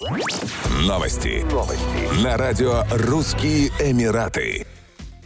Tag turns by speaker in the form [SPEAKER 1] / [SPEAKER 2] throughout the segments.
[SPEAKER 1] Новости. Новости. На радио «Русские Эмираты».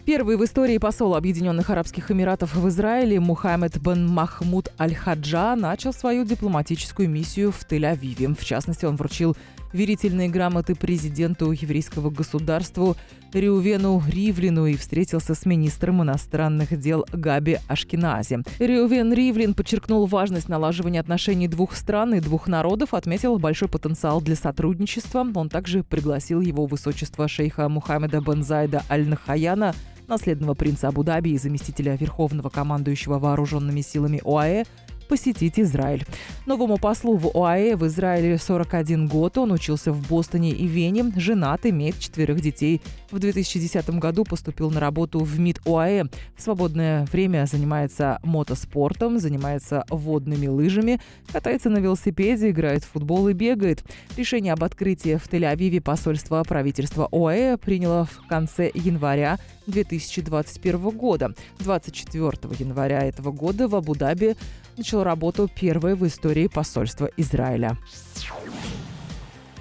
[SPEAKER 2] Первый в истории посол Объединенных Арабских Эмиратов в Израиле Мухаммед бен Махмуд Аль-Хаджа начал свою дипломатическую миссию в Тель-Авиве. В частности, он вручил верительные грамоты президенту еврейского государства Риувену Ривлину и встретился с министром иностранных дел Габи Ашкинази. Риувен Ривлин подчеркнул важность налаживания отношений двух стран и двух народов, отметил большой потенциал для сотрудничества. Он также пригласил его высочество шейха Мухаммеда бен Зайда Аль-Нахаяна наследного принца Абу-Даби и заместителя верховного командующего вооруженными силами ОАЭ посетить Израиль. Новому послу в ОАЭ в Израиле 41 год. Он учился в Бостоне и Вене, женат, имеет четверых детей. В 2010 году поступил на работу в МИД ОАЭ. В свободное время занимается мотоспортом, занимается водными лыжами, катается на велосипеде, играет в футбол и бегает. Решение об открытии в Тель-Авиве посольства правительства ОАЭ приняло в конце января 2021 года. 24 января этого года в Абу-Даби начал работу первое в истории посольства Израиля.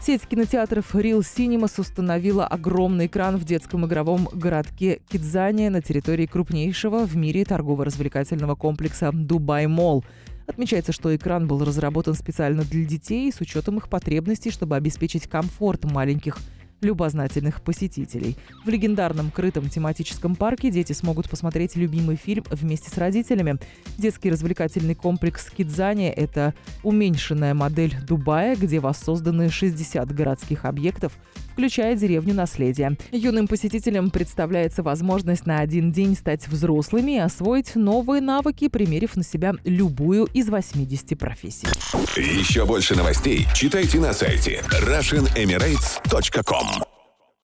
[SPEAKER 2] Сеть кинотеатров Real Cinemas установила огромный экран в детском игровом городке Кидзания на территории крупнейшего в мире торгово-развлекательного комплекса Дубай Молл. Отмечается, что экран был разработан специально для детей с учетом их потребностей, чтобы обеспечить комфорт маленьких любознательных посетителей. В легендарном крытом тематическом парке дети смогут посмотреть любимый фильм вместе с родителями. Детский развлекательный комплекс «Кидзания» — это уменьшенная модель Дубая, где воссозданы 60 городских объектов, включая деревню наследия. Юным посетителям представляется возможность на один день стать взрослыми и освоить новые навыки, примерив на себя любую из 80 профессий.
[SPEAKER 1] Еще больше новостей читайте на сайте RussianEmirates.com